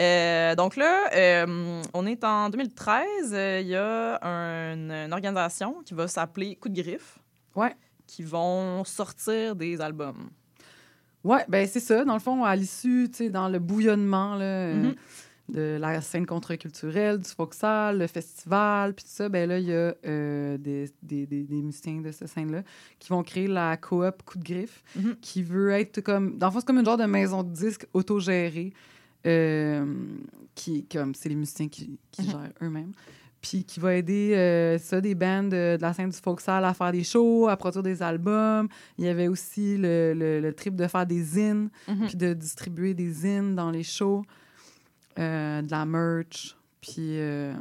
Euh, donc là, euh, on est en 2013. euh, Il y a un- une organisation qui va s'appeler Coup de griffe. Ouais. Qui vont sortir des albums. Oui, ben c'est ça. Dans le fond, à l'issue, tu sais, dans le bouillonnement là, euh, Mhm. de la scène contre-culturelle, du Foxal, le festival, puis tout ça, ben là, il y a euh, des, des, des, des musiciens de cette scène-là qui vont créer la coop Coup de griffe, Mhm. qui veut être comme... Dans le fond, c'est comme une genre de maison de disques autogérée, euh, qui, comme, c'est les musiciens qui, qui Mhm. gèrent eux-mêmes puis qui va aider euh, ça, des bands de, de la scène du folksal à faire des shows, à produire des albums. Il y avait aussi le, le, le trip de faire des zines, Mhm. puis de distribuer des zines dans les shows, euh, de la merch, puis euh,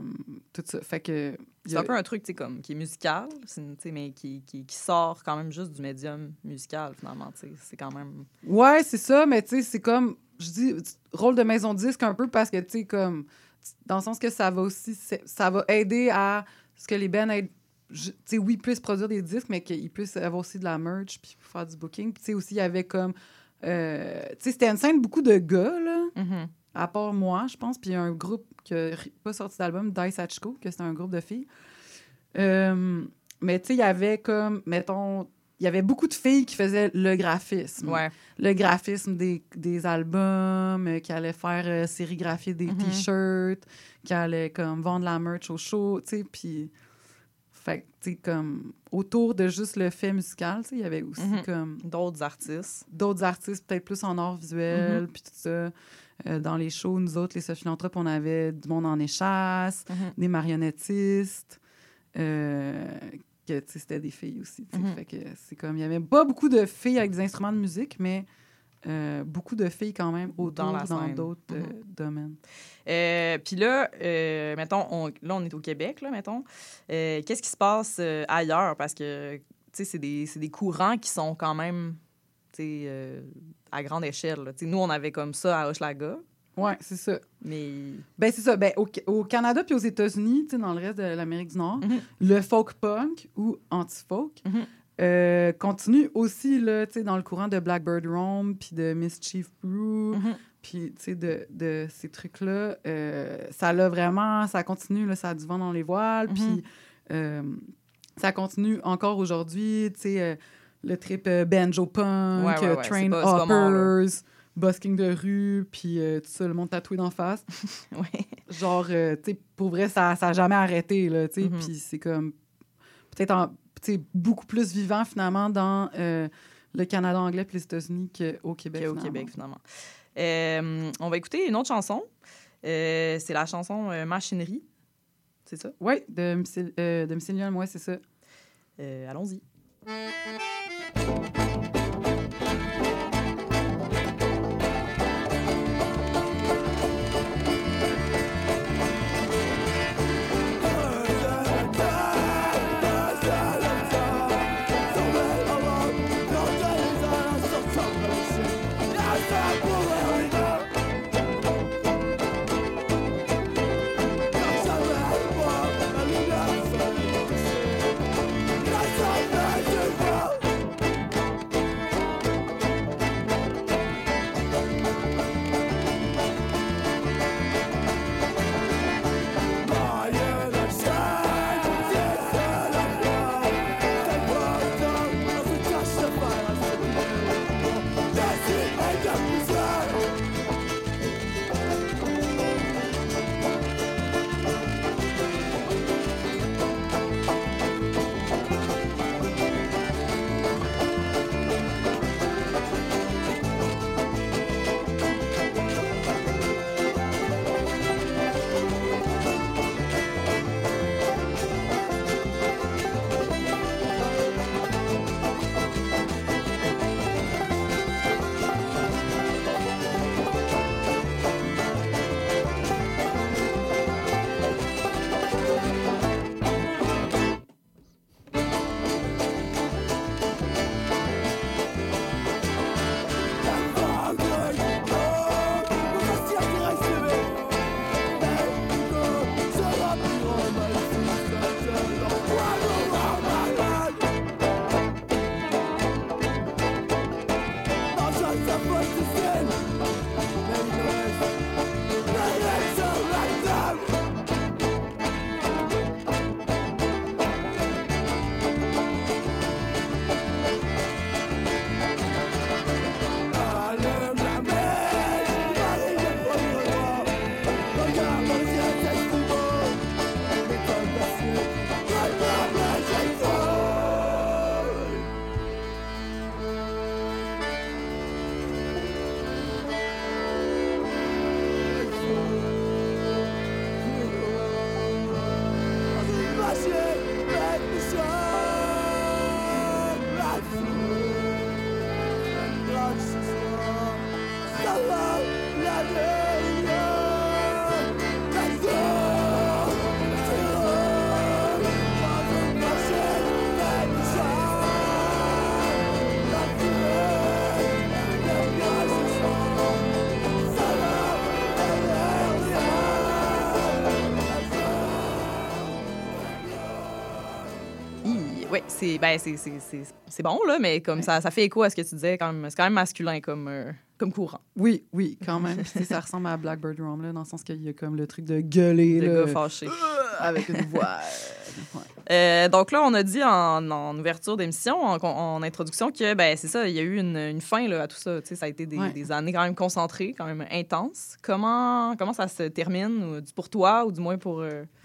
tout ça. Fait que... C'est un peu un truc, tu sais, comme, qui est musical, sais, mais qui, qui, qui sort quand même juste du médium musical, finalement. tu sais. C'est quand même. Ouais, c'est ça, mais tu sais, c'est comme, je dis, rôle de maison de disque un peu parce que, tu sais, comme, dans le sens que ça va aussi, ça va aider à ce que les bands aient je- oui, puisse produire des disques, mais qu'il puisse avoir aussi de la merch puis faire du booking. Puis, tu sais, aussi, il y avait comme. euh, tu sais, c'était une scène beaucoup de gars, là, Mhm. à part moi, je pense. Puis, un groupe qui n'a pas sorti d'album, Dice Hachiko, que c'était un groupe de filles. Euh, mais, tu sais, il y avait comme, mettons, il y avait beaucoup de filles qui faisaient le graphisme. Ouais. Le graphisme des, des albums, euh, qui allaient faire euh, sérigraphier des Mhm. t-shirts, qui allaient comme vendre la merch au show, tu sais, puis... Fait tu comme, autour de juste le fait musical, tu sais, il y avait aussi Mhm. comme D'autres artistes. d'autres artistes, peut-être plus en art visuel, Mhm. puis tout ça. Euh, dans les shows, nous autres, les Sophie Lantrop, on avait du monde en échasse, des marionnettistes, euh, que, c'était des filles aussi. Mhm. Fait que c'est comme, il y avait pas beaucoup de filles avec des instruments de musique, mais euh, beaucoup de filles quand même autour Dans d'autres euh, Mhm. domaines. Euh, Puis là, mettons, on, là, on est au Québec, là, mettons. Qu'est-ce qui se passe ailleurs? Parce que, tu sais, c'est des, des courants qui sont quand même, tu sais, à grande échelle. là. Nous, on avait comme ça à Hochelaga, Ouais, c'est ça. mais... Ben, c'est ça. Ben, au, au Canada puis aux États-Unis, dans le reste de l'Amérique du Nord, Mhm. le folk punk ou anti-folk Mhm. euh, continue aussi là, dans le courant de Blackbird Rome puis de Mischief Brew. Mhm. Puis, tu sais, de, de ces trucs-là, euh, ça l'a vraiment, ça continue, là, ça a du vent dans les voiles. Puis, euh, ça continue encore aujourd'hui, tu sais, le trip banjo punk, Ouais, ouais, ouais, train hoppers, busking de rue, puis euh, tout ça, le monde tatoué d'en face. Ouais. Genre, euh, tu sais, pour vrai, ça n'a jamais arrêté, là, tu sais. Mhm. Puis c'est comme, peut-être, beaucoup plus vivant, finalement, dans euh, le Canada anglais puis les États-Unis qu'au Québec, a au. Québec, finalement. On va écouter une autre chanson. C'est la chanson Machinerie. C'est ça? Oui, de, euh, de Mycelium, ouais, c'est ça. Allons-y. C'est ben, bon, là, mais comme ça, ça fait écho à ce que tu disais. quand même- C'est quand même masculin comme, euh, comme courant. Oui, oui, quand même. Ça ressemble à Blackbird Rum, là, dans le sens qu'il y a comme le truc de gueuler. Le là, gars fâché. avec une voix. Euh, donc là, on a dit en, en ouverture d'émission, en, en introduction, que ben, c'est ça, il y a eu une, une fin là, à tout ça. Tu sais, ça a été des, Ouais. des années quand même concentrées, quand même intenses. Comment, comment ça se termine, ou, pour toi, ou du moins pour, euh, pour,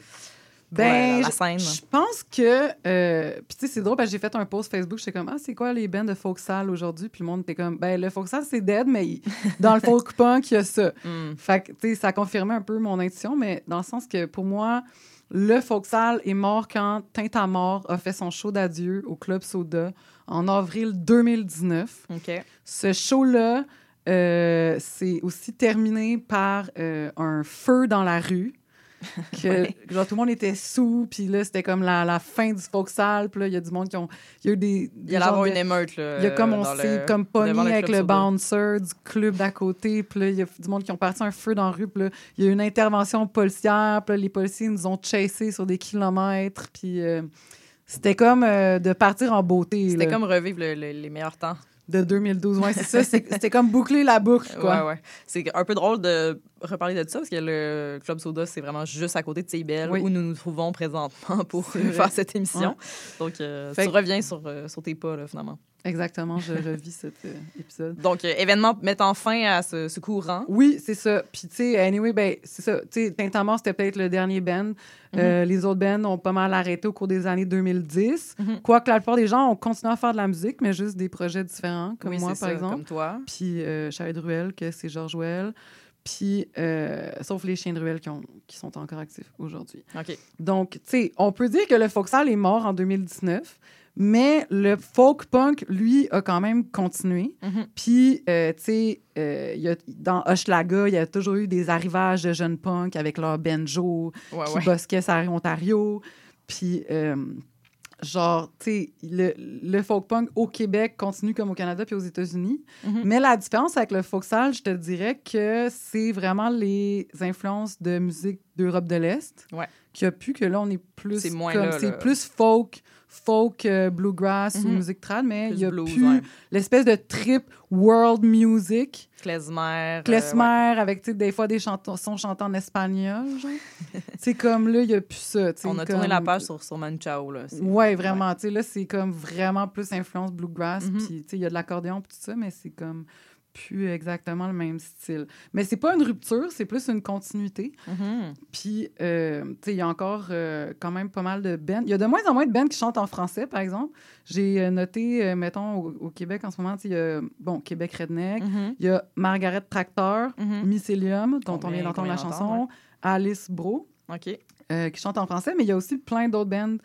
Ben, la je- scène? Je pense que. euh, Puis, tu sais, c'est drôle, parce que j'ai fait un post Facebook. J'étais comme, ah, c'est quoi les bands de folk sale aujourd'hui? Puis le monde était comme, ben, le folk sale, c'est dead, mais il- dans le folk punk, il y a ça. Hmm. Fait que, tu sais, ça confirmait un peu mon intuition, mais dans le sens que pour moi, le folk sale est mort quand Teinte à mort a fait son show d'adieu au Club Soda en avril 2019. OK. Ce show-là, euh, c'est aussi terminé par euh, un feu dans la rue. Que, genre, tout le monde était sous, puis là, c'était comme la, la fin du folk sale. Puis là, il y a du monde qui ont. Il y a eu des. Il y avoir une émeute. Là, Il y a comme on s'est comme pogné avec le bouncer du club d'à côté. Puis là, il y a du monde qui ont parti un feu dans la rue. Puis là, il y a eu une intervention policière. Puis là, les policiers nous ont chassés sur des kilomètres. Puis euh, c'était comme euh, de partir en beauté. C'était comme revivre le- le- les meilleurs temps. De 2012. Ouais, c'est ça. C'était comme boucler la boucle, quoi. Ouais, ouais. C'est un peu drôle de reparler de ça parce que le Club Soda, c'est vraiment juste à côté de Oui. où nous nous trouvons présentement pour faire cette émission. Ouais. Donc, euh, tu reviens sur, euh, sur tes pas, là, finalement. Exactement, je revis cet euh, épisode. Donc, euh, événement mettant fin à ce, ce courant. Oui, c'est ça. Puis, tu sais, anyway, ben, c'est ça. Tu sais, c'était peut-être le dernier band. Euh, les autres bands ont pas mal arrêté au cours des années 2010. Mhm. Quoique la plupart des gens ont continué à faire de la musique, mais juste des projets différents, comme Oui, moi, par ça, exemple. comme toi. Puis Charles Druel, que c'est Georges Well. Puis, euh, sauf les chiens de ruelle qui, ont- qui sont encore actifs aujourd'hui. OK. Donc, tu sais, on peut dire que le Foxal est mort en 2019, mais le folk punk, lui, a quand même continué. Mhm. Puis, euh, tu sais, euh, il y a- dans Hochelaga, il y a toujours eu des arrivages de jeunes punks avec leur banjo Ouais, qui ouais. bosquaient sur Ontario. Puis, euh, genre, tu sais, le, le folk punk au Québec continue comme au Canada puis aux États-Unis. Mhm. Mais la différence avec le folksal, je te dirais que c'est vraiment les influences de musique d'Europe de l'Est Ouais. qui a pu que là, on est plus C'est moins comme- c'est plus folk, folk, euh, bluegrass ou Mhm. musique trad, mais il y a blues, plus ouais. l'espèce de trip world music. Klezmer. euh, Klezmer avec tu sais, des fois des chantons, sons chantés en espagnol. c'est comme là, il n'y a plus ça. ouais. On a comme- tourné la page sur, sur Manu Chao, là. Ouais, vraiment. Tu sais, là, c'est comme vraiment plus influence bluegrass. Mhm. Puis, il y a de l'accordéon tout ça, mais c'est comme plus exactement le même style. Mais c'est pas une rupture, c'est plus une continuité. Mhm. Puis, euh, tu sais, il y a encore euh, quand même pas mal de bands. Il y a de moins en moins de bands qui chantent en français, par exemple. J'ai euh, noté, euh, mettons, au, au Québec en ce moment, il y a, bon, Québec Redneck, Mhm. il y a Margaret Tractor, Mhm. Mycelium, dont on vient d'entendre la chanson, Alice Bro qui chantent en français, mais il y a aussi plein d'autres bands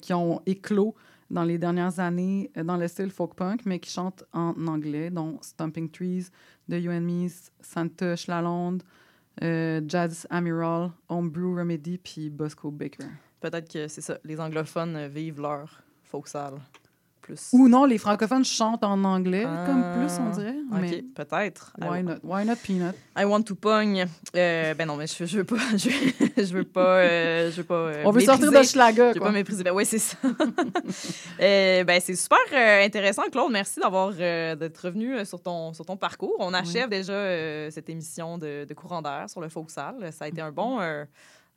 qui ont éclos dans les dernières années euh, dans le style folk punk, mais qui chantent en anglais, dont Stomping Trees, The You and Me, Santa Schlalonde, euh, Jazz Amiral, Homebrew Remedy, puis Bosco Baker. Peut-être que c'est ça. Les anglophones vivent leur folk sale plus. Ou non, les francophones chantent en anglais, comme plus, on Ah, dirait. OK, Mais peut-être. why not? Why not Peanut? I want to pogne. Euh, ben non, mais je, je veux pas. Je, je veux pas. euh, je veux pas. euh, On veut sortir de. Schlager, Je veux pas mépriser. Ben oui, c'est ça. Euh, ben c'est super intéressant, Claude. Merci d'avoir d'être revenu sur ton sur ton parcours. On achève déjà cette émission de, de courant d'air sur le folk sale. Ça a été un bon euh,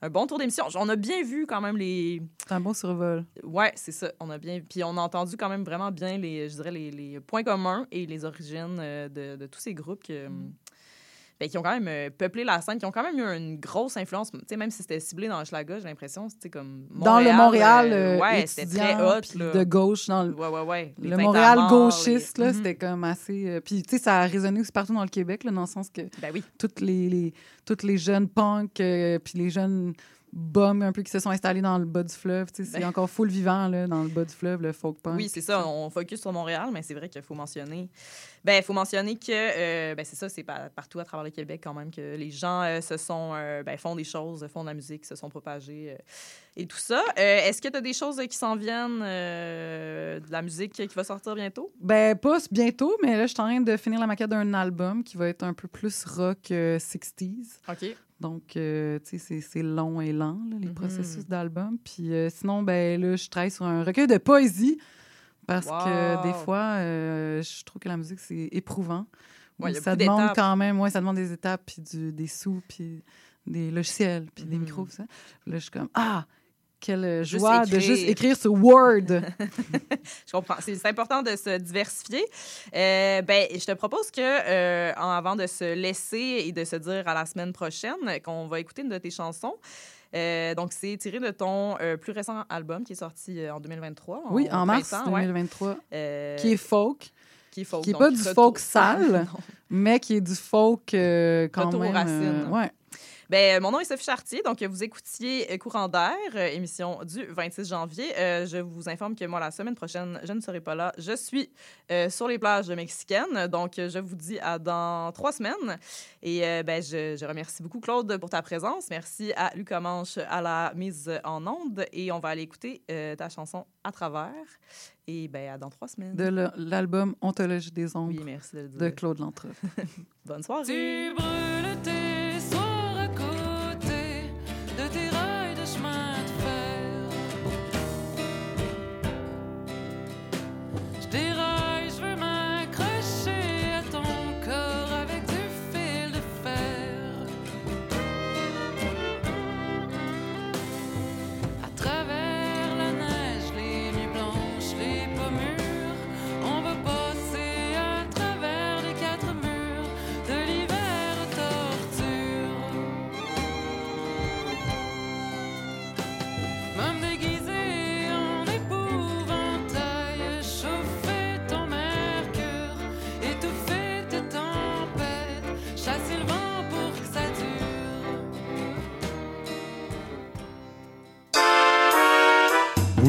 un bon tour d'émission. On a bien vu quand même les C'est un bon survol. Ouais, c'est ça. On a bien, puis on a entendu quand même vraiment bien les, je dirais les, les points communs et les origines euh, de, de tous ces groupes que, Mm. Ben, qui ont quand même euh, peuplé la scène, qui ont quand même eu une grosse influence. Tu sais, même si c'était ciblé dans Schlager, j'ai l'impression, c'était comme dans le Montréal euh, euh, ouais, c'était très hot. là. de gauche, dans le, Ouais, ouais, ouais. Les le teintes à Montréal mort, gauchiste, les- là, Mhm. c'était comme assez... euh, puis, tu sais, ça a résonné aussi partout dans le Québec, là, dans le sens que Ben oui. toutes les, les, toutes les jeunes punks, euh, puis les jeunes bums un peu qui se sont installés dans le bas du fleuve, sais, c'est Ben. encore full vivant, là, dans le bas du fleuve, le folk punk. Oui, c'est ça. On focus sur Montréal, mais c'est vrai qu'il faut mentionner. Ben, il faut mentionner que euh, ben, c'est ça, c'est pa- partout à travers le Québec quand même que les gens euh, se sont euh, ben, font des choses, font de la musique, se sont propagés et tout ça. Est-ce que tu as des choses qui s'en viennent, de la musique qui va sortir bientôt? Ben, pas bientôt, mais là, je suis en train de finir la maquette d'un album qui va être un peu plus rock euh, 60s. OK. Donc, euh, tu sais, c'est- long et lent, là, les Mhm. processus d'album. Puis euh, sinon, ben là, je travaille sur un recueil de poésie parce que des fois, euh, je trouve que la musique, c'est éprouvant. Ouais, ça demande quand même, ouais, ça demande des étapes, puis du- des sous, puis des logiciels, puis des micros, tout ça. Là, je suis comme, ah, quelle Juste joie de juste écrire. sur Word. Je comprends. C'est important de se diversifier. Euh, ben, je te propose que, euh, avant de se laisser et de se dire à la semaine prochaine, qu'on va écouter une de tes chansons. Euh, donc, c'est tiré de ton euh, plus récent album qui est sorti euh, en 2023. oui, en mars printemps, ouais. 2023, Euh, qui est folk. qui est folk. qui est donc pas du retour- folk sale, mais qui est du folk quand Retour aux même. racines. ouais. Ben, mon nom est Sophie Chartier, donc vous écoutiez euh, Courant d'air, euh, émission du 26 janvier. Euh, je vous informe que moi, la semaine prochaine, je ne serai pas là. Je suis euh, sur les plages mexicaines, donc euh, je vous dis à dans trois semaines. Et euh, ben, je, je remercie beaucoup Claude pour ta présence. Merci à Luc Comanche à la mise en onde. Et on va aller écouter euh, ta chanson à travers. Et ben, à dans trois semaines. De l'album Ontologie des ombres Oui, merci de le dire. de Claude Lantre. Bonne soirée. Tu brûles tes